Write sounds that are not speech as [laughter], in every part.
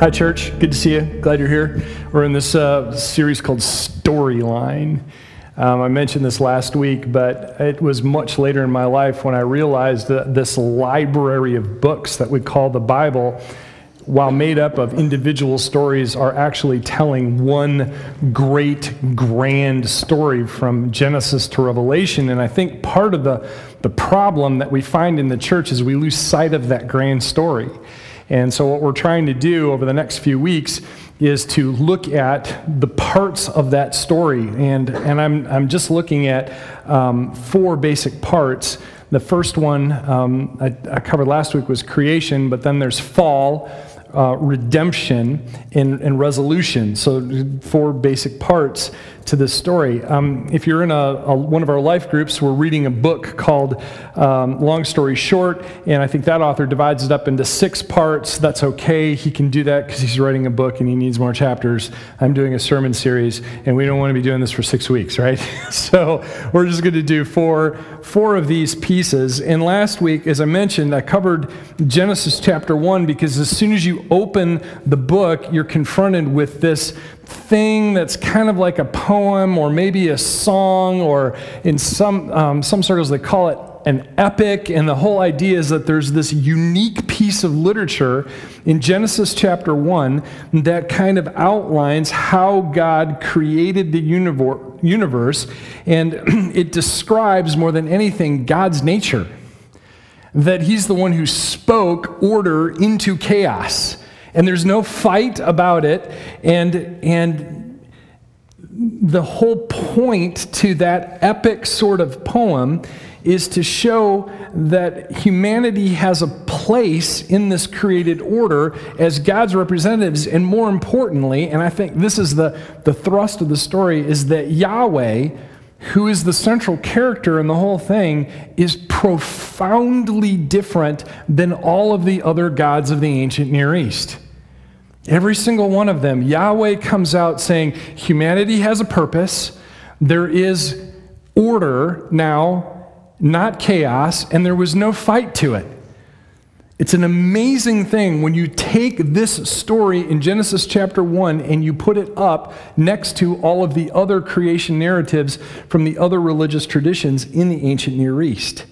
Hi, church. Good to see you. Glad you're here. We're in this uh, series called Storyline. Um, I mentioned this last week, but it was much later in my life when I realized that this library of books that we call the Bible, while made up of individual stories, are actually telling one great, grand story from Genesis to Revelation. And I think part of the, the problem that we find in the church is we lose sight of that grand story. And so, what we're trying to do over the next few weeks is to look at the parts of that story. And, and I'm, I'm just looking at um, four basic parts. The first one um, I, I covered last week was creation, but then there's fall, uh, redemption, and, and resolution. So, four basic parts to this story. Um, if you're in a, a, one of our life groups, we're reading a book called um, Long Story Short, and I think that author divides it up into six parts. That's okay. He can do that because he's writing a book and he needs more chapters. I'm doing a sermon series, and we don't want to be doing this for six weeks, right? [laughs] so we're just going to do four, four of these pieces. And last week, as I mentioned, I covered Genesis chapter 1 because as soon as you open the book, you're confronted with this thing that's kind of like a poem or maybe a song, or in some, um, some circles they call it an epic. And the whole idea is that there's this unique piece of literature in Genesis chapter 1 that kind of outlines how God created the universe. And [clears throat] it describes more than anything God's nature. That he's the one who spoke order into chaos and there's no fight about it. And, and the whole point to that epic sort of poem is to show that humanity has a place in this created order as God's representatives. And more importantly, and I think this is the, the thrust of the story, is that Yahweh, who is the central character in the whole thing, is profoundly different than all of the other gods of the ancient Near East. Every single one of them, Yahweh comes out saying humanity has a purpose, there is order now, not chaos, and there was no fight to it. It's an amazing thing when you take this story in Genesis chapter 1 and you put it up next to all of the other creation narratives from the other religious traditions in the ancient Near East.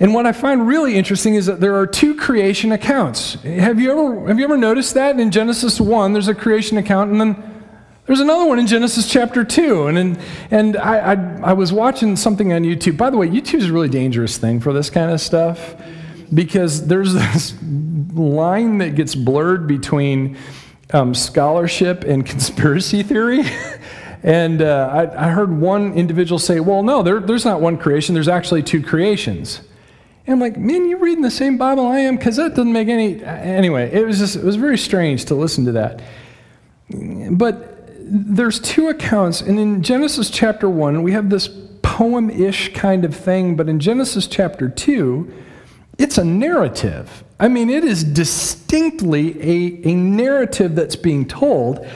And what I find really interesting is that there are two creation accounts. Have you ever, have you ever noticed that? In Genesis 1, there's a creation account, and then there's another one in Genesis chapter 2. And, in, and I, I, I was watching something on YouTube. By the way, YouTube is a really dangerous thing for this kind of stuff because there's [laughs] this line that gets blurred between um, scholarship and [laughs] conspiracy theory. [laughs] and uh, I, I, heard one individual say, well, no, there, there's not one creation, there's actually two creations. And I'm like, man, you're reading the same Bible I am? Because that doesn't make any. Anyway, it was just, it was very strange to listen to that. But there's two accounts. And in Genesis chapter 1, we have this poem ish kind of thing. But in Genesis chapter 2, it's a narrative. I mean, it is distinctly a, a narrative that's being told.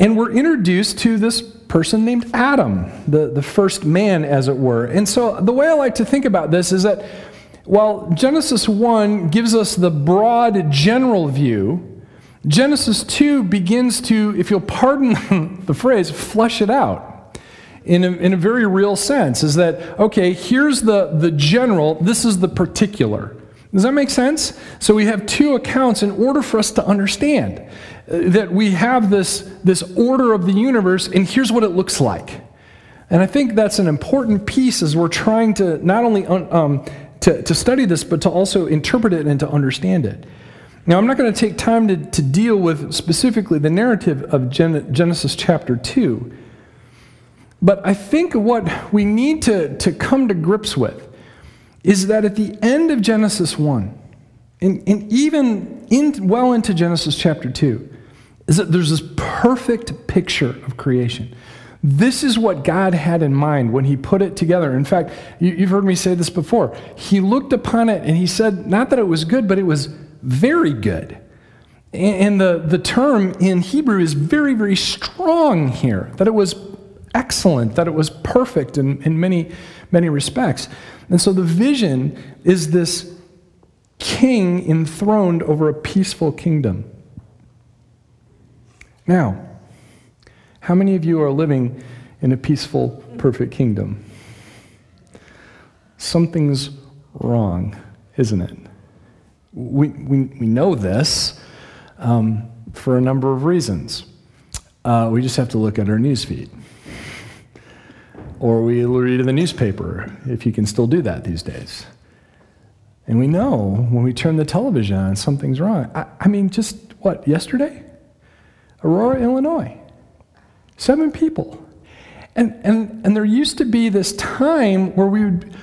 And we're introduced to this person named Adam, the, the first man, as it were. And so the way I like to think about this is that while Genesis 1 gives us the broad general view, Genesis 2 begins to, if you'll pardon [laughs] the phrase, flesh it out in a, in a very real sense. Is that, okay, here's the, the general, this is the particular. Does that make sense? So we have two accounts in order for us to understand uh, that we have this, this order of the universe, and here's what it looks like. And I think that's an important piece as we're trying to not only um, to, to study this, but to also interpret it and to understand it. Now, I'm not going to take time to, to deal with specifically the narrative of Gen- Genesis chapter 2, but I think what we need to, to come to grips with is that at the end of Genesis 1, and, and even in, well into Genesis chapter 2, is that there's this perfect picture of creation. This is what God had in mind when He put it together. In fact, you, have heard me say this before. He looked upon it and He said, not that it was good, but it was very good. And the, the term in Hebrew is very, very strong here, that it was excellent, that it was perfect in, in many, many respects. And so the vision is this king enthroned over a peaceful kingdom. Now, how many of you are living in a peaceful, perfect kingdom? Something's wrong, isn't it? We, we, we know this um, for a number of reasons. Uh, we just have to look at our news feed. Or we read in the newspaper, if you can still do that these days. And we know when we turn the television on, something's wrong. I, I mean, just what, yesterday? Aurora, Illinois. Seven people. And, and, and there used to be this time where we would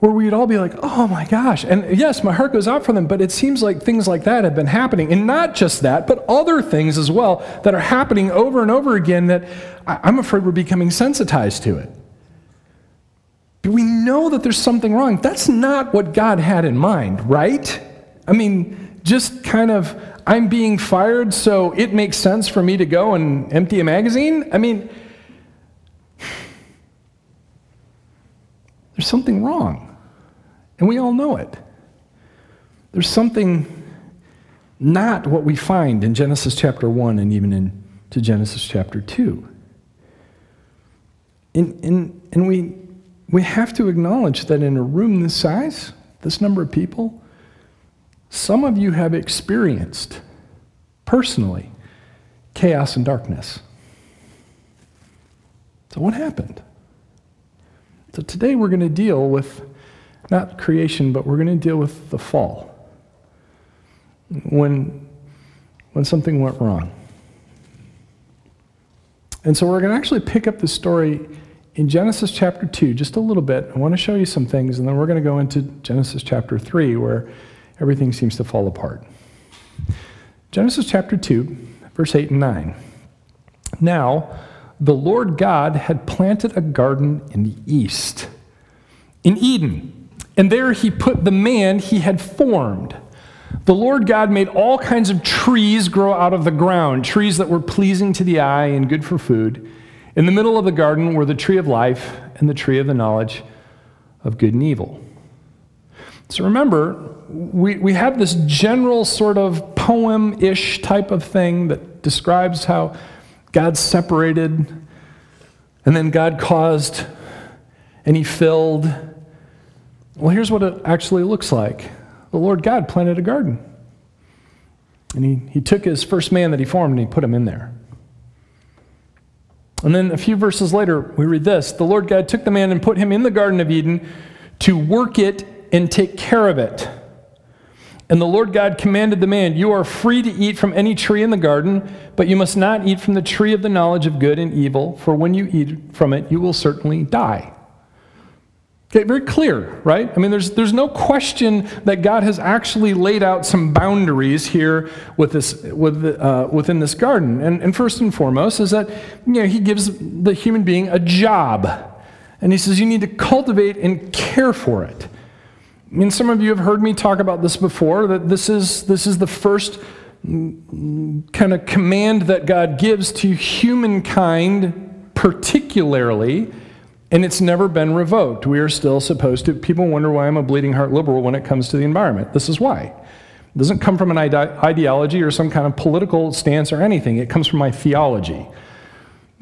where we'd all be like, oh my gosh. And yes, my heart goes out for them, but it seems like things like that have been happening. And not just that, but other things as well that are happening over and over again that I'm afraid we're becoming sensitized to it. But we know that there's something wrong. That's not what God had in mind, right? I mean, just kind of, I'm being fired, so it makes sense for me to go and empty a magazine? I mean, [sighs] there's something wrong. And we all know it. There's something not what we find in Genesis chapter 1 and even into Genesis chapter 2. And, and, and we, we have to acknowledge that in a room this size, this number of people, some of you have experienced personally chaos and darkness. So, what happened? So, today we're going to deal with not creation, but we're going to deal with the fall. When, when something went wrong. And so we're going to actually pick up the story in Genesis chapter 2 just a little bit. I want to show you some things, and then we're going to go into Genesis chapter 3 where everything seems to fall apart. Genesis chapter 2, verse 8 and 9. Now, the Lord God had planted a garden in the east, in Eden and there he put the man he had formed. The Lord God made all kinds of trees grow out of the ground, trees that were pleasing to the eye and good for food. In the middle of the garden were the tree of life and the tree of the knowledge of good and evil. So remember, we, we have this general sort of poem ish type of thing that describes how God separated, and then God caused, and He filled, well, here's what it actually looks like the Lord God planted a garden. And he, he took his first man that he formed and he put him in there. And then a few verses later, we read this The Lord God took the man and put him in the Garden of Eden to work it and take care of it. And the Lord God commanded the man, You are free to eat from any tree in the garden, but you must not eat from the tree of the knowledge of good and evil, for when you eat from it, you will certainly die. Okay, very clear, right? I mean, there's, there's no question that God has actually laid out some boundaries here with this, with, uh, within this garden. And, and first and foremost is that you know, He gives the human being a job. And He says you need to cultivate and care for it. I mean, some of you have heard me talk about this before, that this is, this is the first kind of command that God gives to humankind, particularly and it's never been revoked. We are still supposed to. People wonder why I'm a bleeding heart liberal when it comes to the environment. This is why. It doesn't come from an ide- ideology or some kind of political stance or anything, it comes from my theology.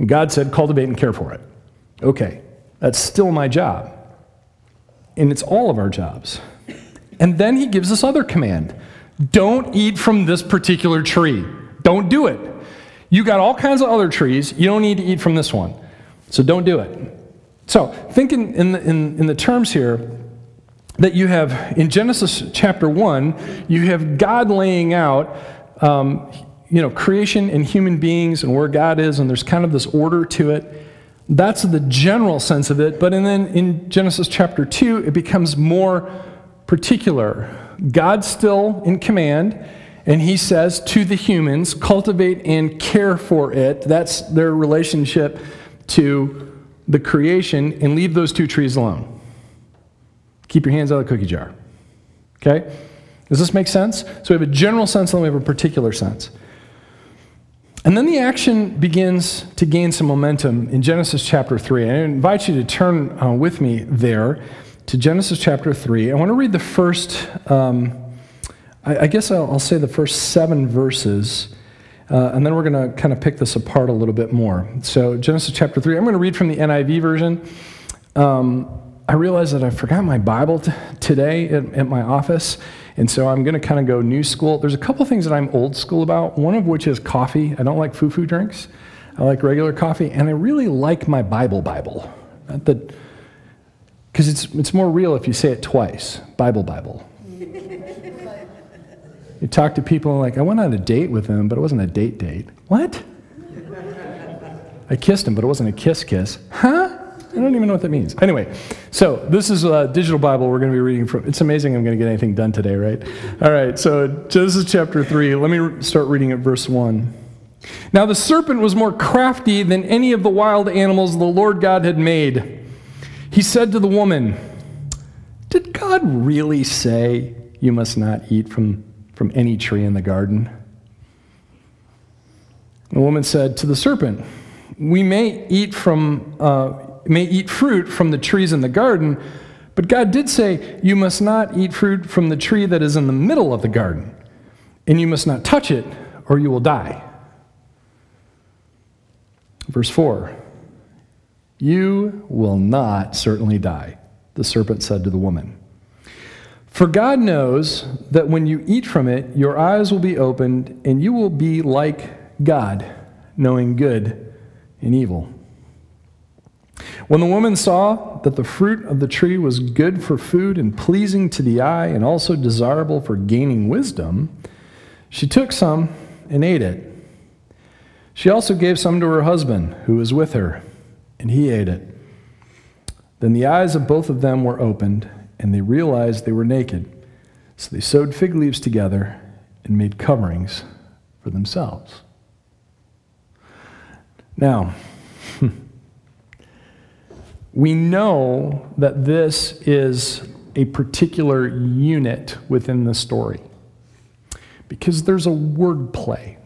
God said, cultivate and care for it. Okay, that's still my job. And it's all of our jobs. And then he gives this other command don't eat from this particular tree. Don't do it. You got all kinds of other trees. You don't need to eat from this one. So don't do it. So, thinking in the, in, in the terms here that you have in Genesis chapter 1, you have God laying out, um, you know, creation and human beings and where God is, and there's kind of this order to it. That's the general sense of it. But and then in Genesis chapter 2, it becomes more particular. God's still in command, and he says to the humans, cultivate and care for it. That's their relationship to the creation and leave those two trees alone. Keep your hands out of the cookie jar. Okay? Does this make sense? So we have a general sense and then we have a particular sense. And then the action begins to gain some momentum in Genesis chapter 3. And I invite you to turn uh, with me there to Genesis chapter 3. I want to read the first, um, I, I, guess I'll, I'll say the first seven verses Uh, and then we're going to kind of pick this apart a little bit more. So, Genesis chapter 3, I'm going to read from the NIV version. Um, I realized that I forgot my Bible t- today at, at, my office, and so I'm going to kind of go new school. There's a couple things that I'm old school about, one of which is coffee. I don't like foo foo drinks, I like regular coffee, and I really like my Bible Bible. Because it's, it's more real if you say it twice Bible Bible. You talk to people like, I went on a date with him, but it wasn't a date date. What? I kissed him, but it wasn't a kiss kiss. Huh? I don't even know what that means. Anyway, so this is a digital Bible we're going to be reading from. It's amazing I'm going to get anything done today, right? All right, so Genesis chapter 3. Let me start reading at verse 1. Now the serpent was more crafty than any of the wild animals the Lord God had made. He said to the woman, Did God really say you must not eat from from any tree in the garden. The woman said to the serpent, We may eat from uh, may eat fruit from the trees in the garden, but God did say, You must not eat fruit from the tree that is in the middle of the garden, and you must not touch it, or you will die. Verse 4 You will not certainly die, the serpent said to the woman. For God knows that when you eat from it, your eyes will be opened, and you will be like God, knowing good and evil. When the woman saw that the fruit of the tree was good for food and pleasing to the eye, and also desirable for gaining wisdom, she took some and ate it. She also gave some to her husband, who was with her, and he ate it. Then the eyes of both of them were opened and they realized they were naked. So they sewed fig leaves together and made coverings for themselves. Now, [laughs] we know that this is a particular unit within the story because there's a word play,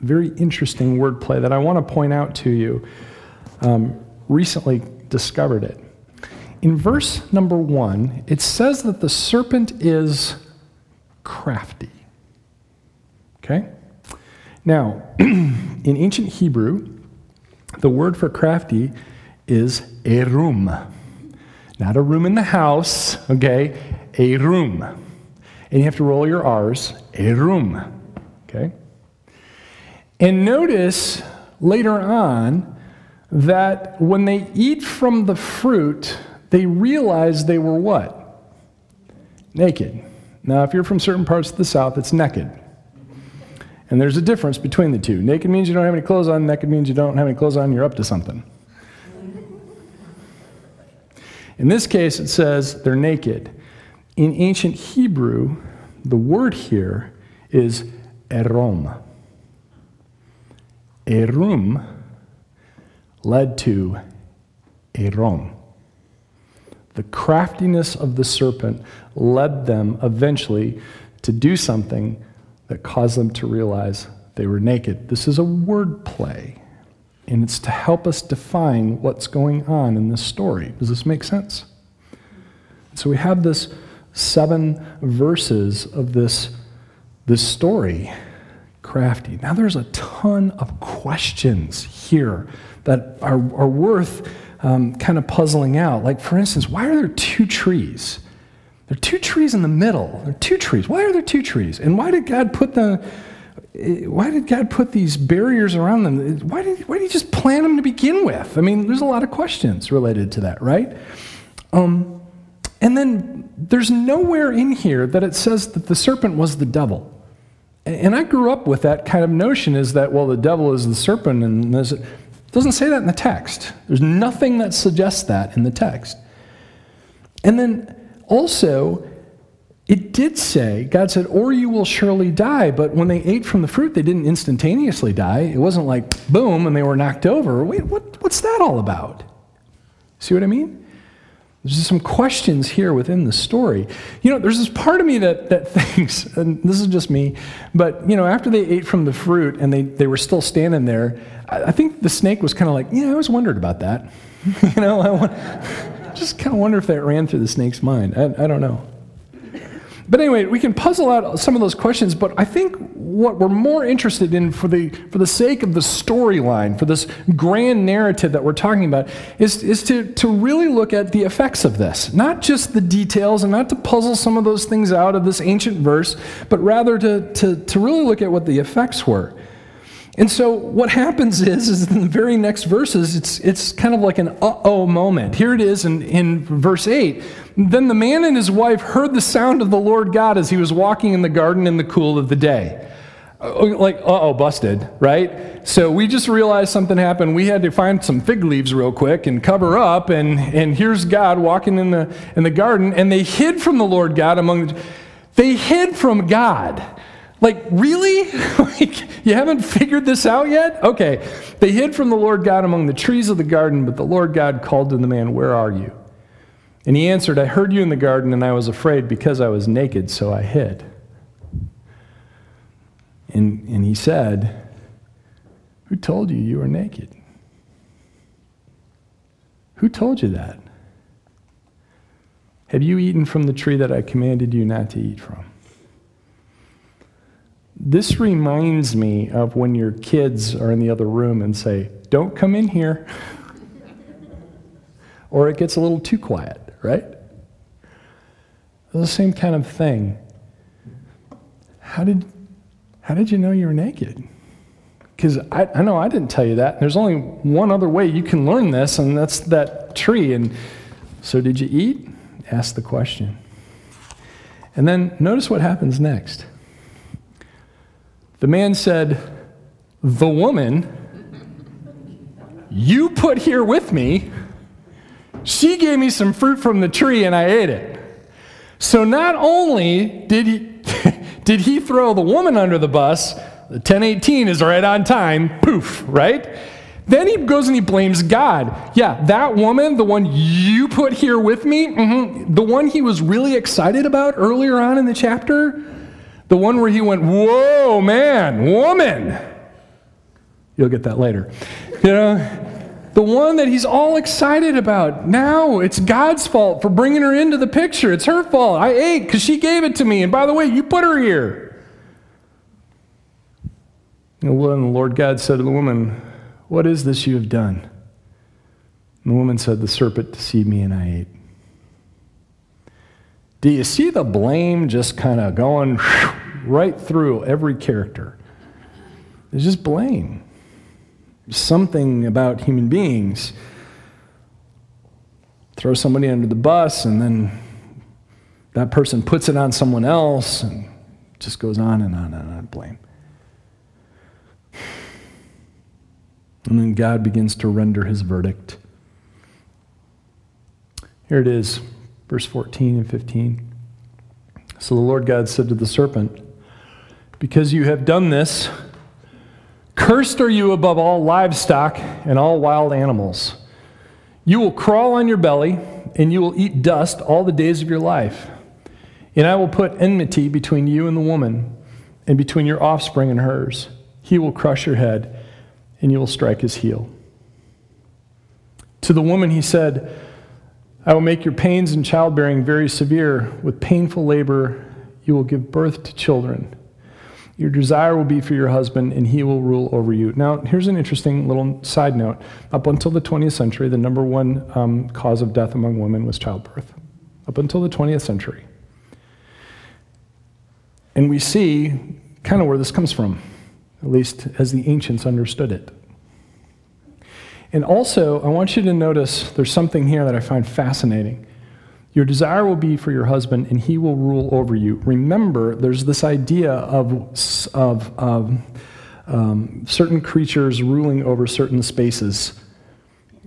very interesting word play that I want to point out to you. Um, recently discovered it. In verse number one, it says that the serpent is crafty. Okay? Now, [clears throat] in ancient Hebrew, the word for crafty is erum. Not a room in the house, okay? A room. And you have to roll your R's, erum. Okay? And notice later on that when they eat from the fruit, they realized they were what? Naked. Now, if you're from certain parts of the South, it's naked. And there's a difference between the two. Naked means you don't have any clothes on, naked means you don't have any clothes on, you're up to something. In this case, it says they're naked. In ancient Hebrew, the word here is erom. Erum led to erom. The craftiness of the serpent led them eventually to do something that caused them to realize they were naked. This is a word play, and it's to help us define what's going on in this story. Does this make sense? So we have this seven verses of this, this story, crafty. Now there's a ton of questions here that are, are worth um, kind of puzzling out. Like, for instance, why are there two trees? There are two trees in the middle. There are two trees. Why are there two trees? And why did God put the why did God put these barriers around them? Why did, why did He just plant them to begin with? I mean, there's a lot of questions related to that, right? Um, and then there's nowhere in here that it says that the serpent was the devil. And I grew up with that kind of notion is that, well, the devil is the serpent, and there's, it doesn't say that in the text. There's nothing that suggests that in the text. And then also, it did say, God said, or you will surely die. But when they ate from the fruit, they didn't instantaneously die. It wasn't like boom and they were knocked over. Wait, what, what's that all about? See what I mean? There's some questions here within the story. You know, there's this part of me that, that [laughs] thinks, and this is just me, but, you know, after they ate from the fruit and they, they were still standing there, I, I think the snake was kind of like, yeah, I always wondered about that. [laughs] you know, I want, [laughs] just kind of wonder if that ran through the snake's mind. I, I don't know. But anyway, we can puzzle out some of those questions, but I think what we're more interested in for the, for the sake of the storyline, for this grand narrative that we're talking about, is, is to, to really look at the effects of this. Not just the details and not to puzzle some of those things out of this ancient verse, but rather to, to, to really look at what the effects were. And so what happens is, is in the very next verses, it's, it's kind of like an uh-oh moment. Here it is in, in verse 8. Then the man and his wife heard the sound of the Lord God as he was walking in the garden in the cool of the day. Uh, like, uh-oh, busted, right? So we just realized something happened. We had to find some fig leaves real quick and cover up, and, and here's God walking in the, in the garden, and they hid from the Lord God among the... They hid from God. Like, really? [laughs] like, you haven't figured this out yet? Okay. They hid from the Lord God among the trees of the garden, but the Lord God called to the man, Where are you? And he answered, I heard you in the garden, and I was afraid because I was naked, so I hid. And, and he said, Who told you you were naked? Who told you that? Have you eaten from the tree that I commanded you not to eat from? This reminds me of when your kids are in the other room and say, Don't come in here. [laughs] or it gets a little too quiet, right? The same kind of thing. How did, how did you know you were naked? Because I, I know I didn't tell you that. There's only one other way you can learn this, and that's that tree. And so, did you eat? Ask the question. And then notice what happens next. The man said, The woman you put here with me, she gave me some fruit from the tree and I ate it. So not only did he, [laughs] did he throw the woman under the bus, the 1018 is right on time, poof, right? Then he goes and he blames God. Yeah, that woman, the one you put here with me, mm-hmm, the one he was really excited about earlier on in the chapter, the one where he went, Whoa, man, woman. You'll get that later. You know, the one that he's all excited about. Now it's God's fault for bringing her into the picture. It's her fault. I ate because she gave it to me. And by the way, you put her here. And the Lord God said to the woman, What is this you have done? And the woman said, The serpent deceived me and I ate. Do you see the blame just kind of going right through every character? There's just blame. Something about human beings. Throw somebody under the bus, and then that person puts it on someone else, and just goes on and on and on. Blame. And then God begins to render his verdict. Here it is verse 14 and 15. So the Lord God said to the serpent, Because you have done this, cursed are you above all livestock and all wild animals. You will crawl on your belly, and you will eat dust all the days of your life. And I will put enmity between you and the woman, and between your offspring and hers. He will crush your head, and you will strike his heel. To the woman he said, I will make your pains in childbearing very severe. With painful labor, you will give birth to children. Your desire will be for your husband, and he will rule over you. Now, here's an interesting little side note. Up until the 20th century, the number one um, cause of death among women was childbirth. Up until the 20th century. And we see kind of where this comes from, at least as the ancients understood it. And also, I want you to notice there's something here that I find fascinating. Your desire will be for your husband, and he will rule over you. Remember, there's this idea of, of, of um, certain creatures ruling over certain spaces.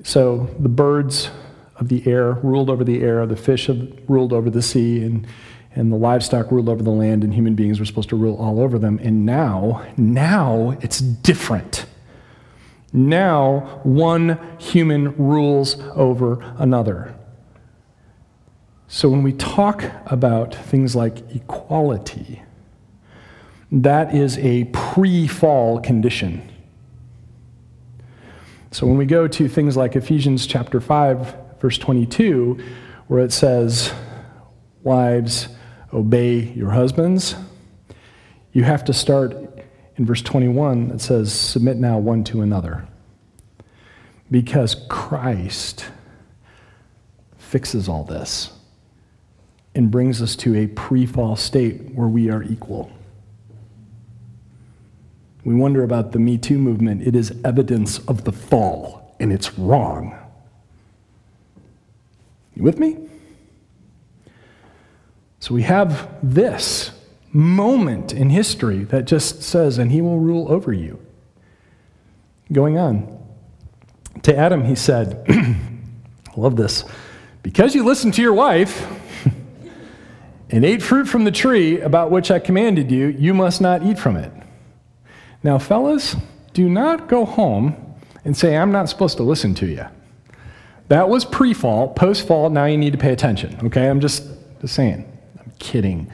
So the birds of the air ruled over the air, the fish ruled over the sea, and, and the livestock ruled over the land, and human beings were supposed to rule all over them. And now, now it's different. Now, one human rules over another. So, when we talk about things like equality, that is a pre fall condition. So, when we go to things like Ephesians chapter 5, verse 22, where it says, Wives, obey your husbands, you have to start in verse 21 that says, Submit now one to another. Because Christ fixes all this and brings us to a pre fall state where we are equal. We wonder about the Me Too movement. It is evidence of the fall, and it's wrong. You with me? So we have this moment in history that just says, and he will rule over you. Going on. To Adam, he said, [clears throat] I love this, because you listened to your wife and ate fruit from the tree about which I commanded you, you must not eat from it. Now, fellas, do not go home and say, I'm not supposed to listen to you. That was pre fall. Post fall, now you need to pay attention, okay? I'm just, just saying. I'm kidding.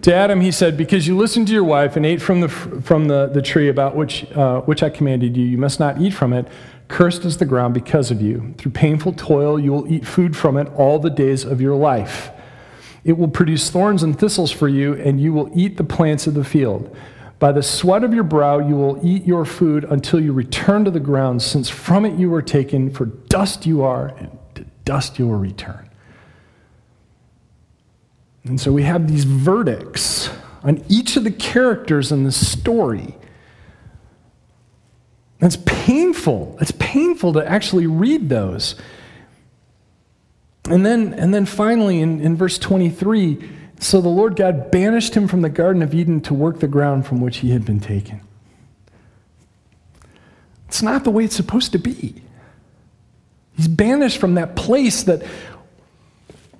To Adam, he said, Because you listened to your wife and ate from the, from the, the tree about which, uh, which I commanded you, you must not eat from it. Cursed is the ground because of you. Through painful toil, you will eat food from it all the days of your life. It will produce thorns and thistles for you, and you will eat the plants of the field. By the sweat of your brow you will eat your food until you return to the ground, since from it you were taken, for dust you are, and to dust you will return. And so we have these verdicts on each of the characters in the story. It's painful. It's painful to actually read those. And then, and then finally, in, in verse 23, so the Lord God banished him from the Garden of Eden to work the ground from which he had been taken. It's not the way it's supposed to be. He's banished from that place that,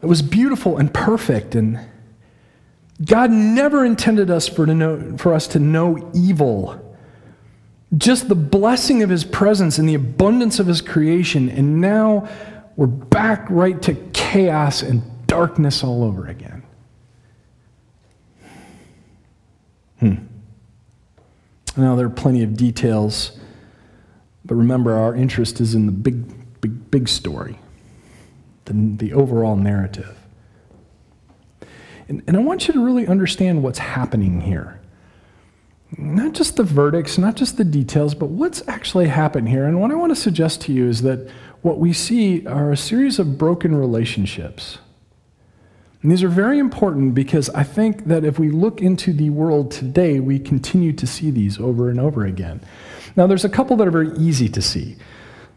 was beautiful and perfect. And God never intended us for, to know, for us to know evil. Just the blessing of his presence and the abundance of his creation. And now we're back right to chaos and darkness all over again. Hmm. Now, there are plenty of details, but remember, our interest is in the big, big, big story, the, the overall narrative. And, and I want you to really understand what's happening here. Not just the verdicts, not just the details, but what's actually happened here. And what I want to suggest to you is that what we see are a series of broken relationships. And these are very important because I think that if we look into the world today, we continue to see these over and over again. Now, there's a couple that are very easy to see.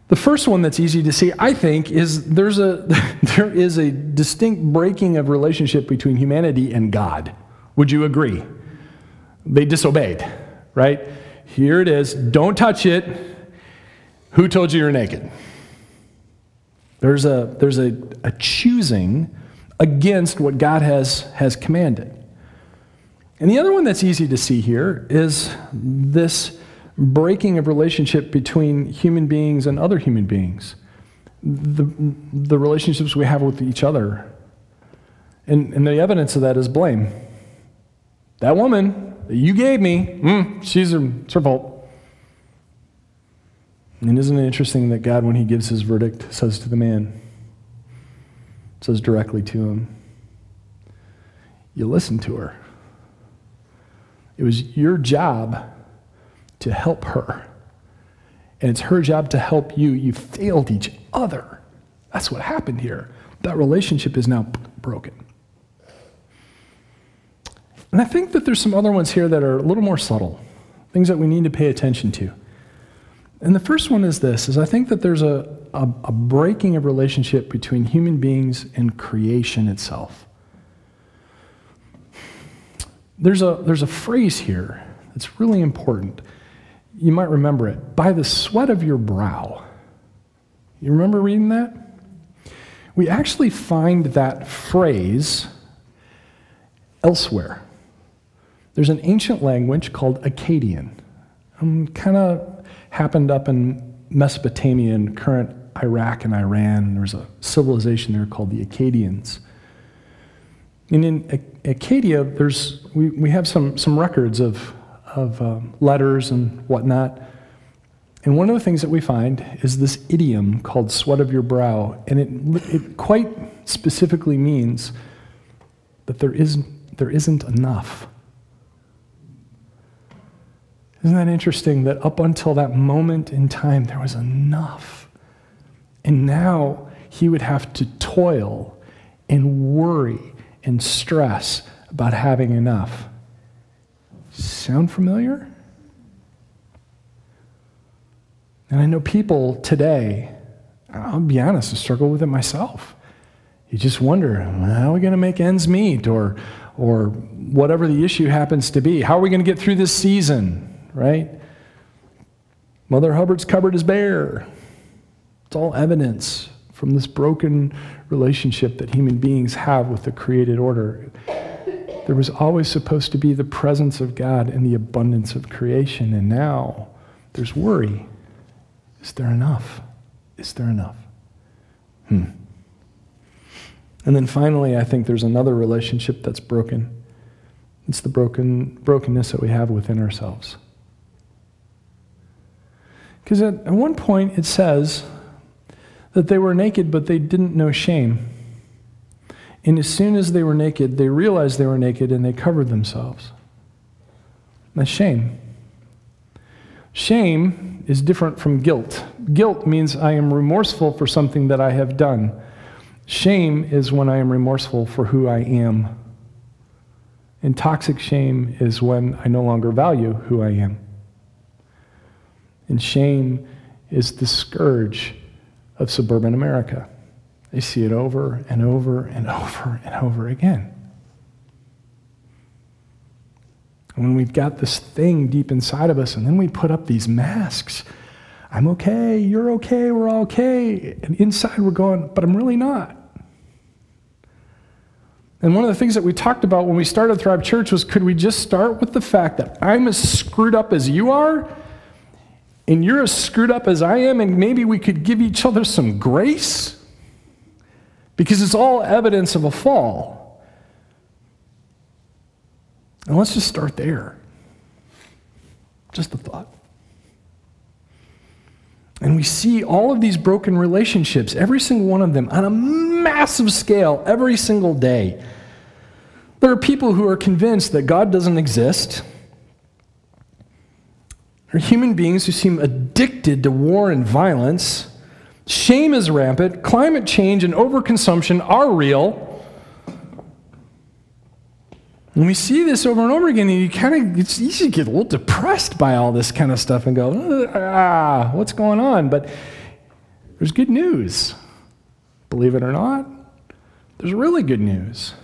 The first one that's easy to see, I think, is there's a, [laughs] there is a distinct breaking of relationship between humanity and God. Would you agree? They disobeyed, right? Here it is. Don't touch it. Who told you you're naked? There's a, there's a, a choosing against what God has, has commanded. And the other one that's easy to see here is this breaking of relationship between human beings and other human beings, the, the relationships we have with each other. And, and the evidence of that is blame. That woman that you gave me, mm, she's a, it's her fault. And isn't it interesting that God, when he gives his verdict, says to the man, says directly to him, You listened to her. It was your job to help her. And it's her job to help you. You failed each other. That's what happened here. That relationship is now broken. And I think that there's some other ones here that are a little more subtle, things that we need to pay attention to. And the first one is this is I think that there's a, a, a breaking of relationship between human beings and creation itself. There's a, there's a phrase here that's really important. You might remember it by the sweat of your brow. You remember reading that? We actually find that phrase elsewhere. There's an ancient language called Akkadian. Um, kind of happened up in Mesopotamia in current Iraq and Iran. There was a civilization there called the Akkadians. And in Acadia, there's, we, we have some, some records of, of um, letters and whatnot. And one of the things that we find is this idiom called sweat of your brow. And it, it quite specifically means that there, is, there isn't enough. Isn't that interesting that up until that moment in time, there was enough? And now he would have to toil and worry and stress about having enough. Sound familiar? And I know people today, I'll be honest, I struggle with it myself. You just wonder, how are we going to make ends meet? Or, or whatever the issue happens to be. How are we going to get through this season, right? Mother Hubbard's cupboard is bare. It's all evidence from this broken relationship that human beings have with the created order. There was always supposed to be the presence of God and the abundance of creation, and now there's worry. Is there enough? Is there enough? Hmm. And then finally, I think there's another relationship that's broken. It's the broken, brokenness that we have within ourselves. Because at, one point it says that they were naked, but they didn't know shame. And as soon as they were naked, they realized they were naked and they covered themselves. That's shame. Shame is different from guilt. Guilt means I am remorseful for something that I have done. Shame is when I am remorseful for who I am. And toxic shame is when I no longer value who I am. And shame is the scourge of suburban America. I see it over and over and [laughs] over and over again. And when we've got this thing deep inside of us, and then we put up these masks I'm okay, you're okay, we're all okay. And inside we're going, but I'm really not. And one of the things that we talked about when we started Thrive Church was could we just start with the fact that I'm as screwed up as you are, and you're as screwed up as I am, and maybe we could give each other some grace? Because it's all evidence of a fall. And let's just start there. Just a thought. And we see all of these broken relationships, every single one of them, on a massive scale, every single day. There are people who are convinced that God doesn't exist. There are human beings who seem addicted to war and violence. Shame is rampant. Climate change and overconsumption are real. And we see this over and over again, and you kind of, it's easy to get a little depressed by all this kind of stuff and go, ah, what's going on? But there's good news. Believe it or not, there's really good news.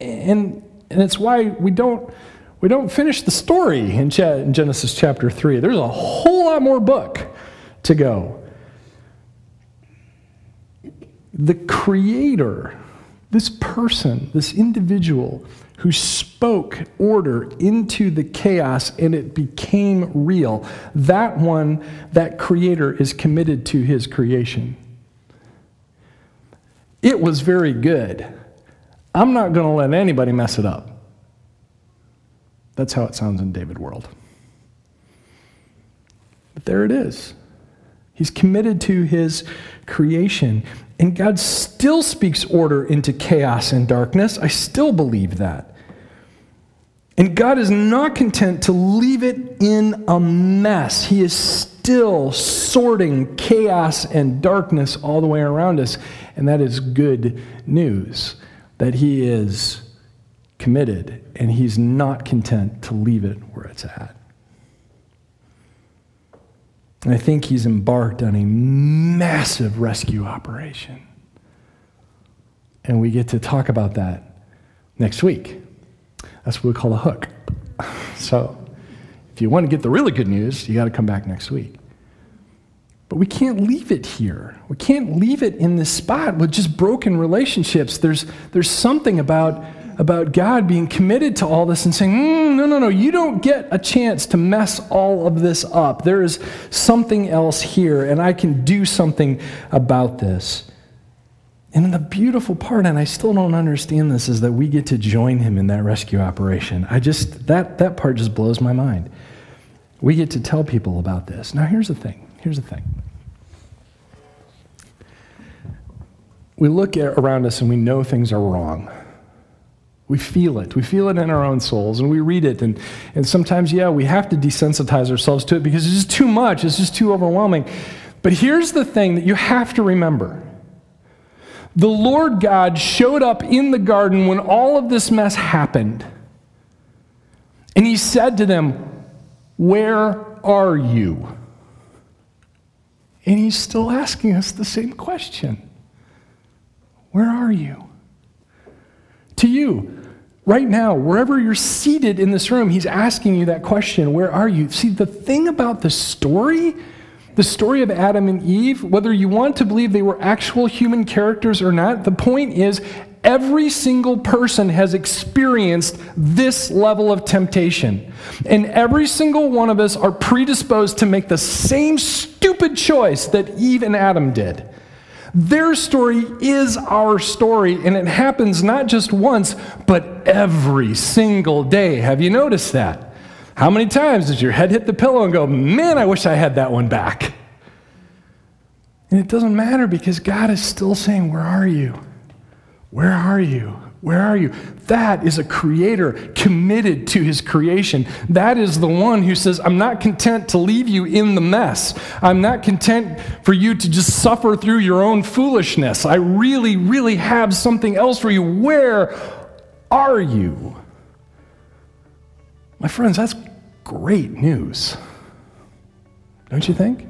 And, and it's why we don't, we don't finish the story in, Genesis chapter 3. There's a whole lot more book to go. The Creator, this person, this individual, who spoke order into the chaos and it became real. That one, that creator, is committed to his creation. It was very good. I'm not going to let anybody mess it up. That's how it sounds in David World. But there it is. He's committed to his creation. And God still speaks order into chaos and darkness. I still believe that. And God is not content to leave it in a mess. He is still sorting chaos and darkness all the way around us. And that is good news that He is committed and He's not content to leave it where it's at. And I think he's embarked on a massive rescue operation. And we get to talk about that next week. That's what we call a hook. [laughs] So if you want to get the really good news, you got to come back next week. But we can't leave it here. We can't leave it in this spot with just broken relationships. There's, there's something about about God being committed to all this and saying, mm, no, no, no, you don't get a chance to mess all of this up. There is something else here, and I can do something about this. And the beautiful part, and I still don't understand this, is that we get to join him in that rescue operation. I just, that, that part just blows my mind. We get to tell people about this. Now, here's the thing. Here's the thing. We look around us and we know things are wrong We feel it. We feel it in our own souls, and we read it. And, and sometimes, yeah, we have to desensitize ourselves to it because it's just too much, it's just too overwhelming. But here's the thing that you have to remember the Lord God showed up in the garden when all of this mess happened. And he said to them, Where are you? And he's still asking us the same question Where are you? To you, right now, wherever you're seated in this room, he's asking you that question Where are you? See, the thing about the story, the story of Adam and Eve, whether you want to believe they were actual human characters or not, the point is every single person has experienced this level of temptation. And every single one of us are predisposed to make the same stupid choice that Eve and Adam did. Their story is our story, and it happens not just once, but every single day. Have you noticed that? How many times does your head hit the pillow and go, Man, I wish I had that one back? And it doesn't matter because God is still saying, Where are you? Where are you? Where are you? That is a creator committed to his creation. That is the one who says, I'm not content to leave you in the mess. I'm not content for you to just suffer through your own foolishness. I really, really have something else for you. Where are you? My friends, that's great news. Don't you think?